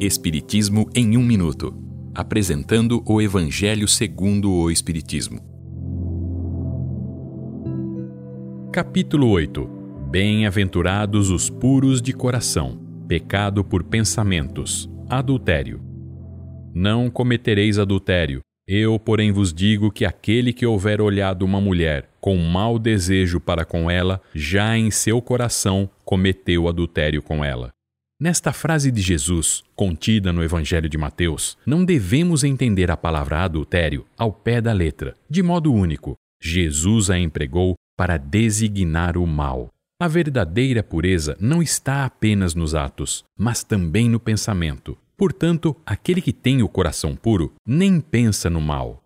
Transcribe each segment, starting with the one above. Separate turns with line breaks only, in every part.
Espiritismo em um minuto, apresentando o Evangelho segundo o Espiritismo. Capítulo 8. Bem-aventurados os puros de coração. Pecado por pensamentos. Adultério. Não cometereis adultério. Eu, porém, vos digo que aquele que houver olhado uma mulher com mau desejo para com ela, já em seu coração cometeu adultério com ela. Nesta frase de Jesus, contida no Evangelho de Mateus, não devemos entender a palavra adultério ao pé da letra, de modo único. Jesus a empregou para designar o mal. A verdadeira pureza não está apenas nos atos, mas também no pensamento. Portanto, aquele que tem o coração puro nem pensa no mal.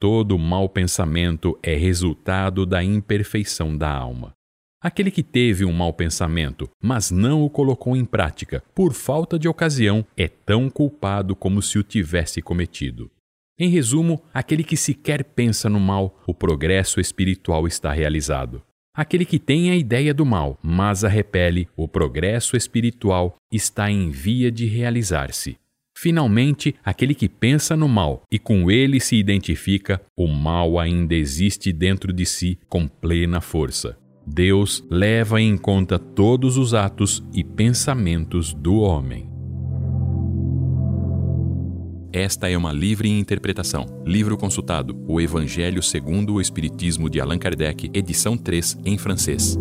Todo mau pensamento é resultado da imperfeição da alma. Aquele que teve um mau pensamento, mas não o colocou em prática por falta de ocasião, é tão culpado como se o tivesse cometido. Em resumo, aquele que sequer pensa no mal, o progresso espiritual está realizado. Aquele que tem a ideia do mal, mas a repele, o progresso espiritual está em via de realizar-se. Finalmente, aquele que pensa no mal e com ele se identifica, o mal ainda existe dentro de si com plena força. Deus leva em conta todos os atos e pensamentos do homem. Esta é uma livre interpretação. Livro consultado: O Evangelho segundo o Espiritismo de Allan Kardec, edição 3, em francês.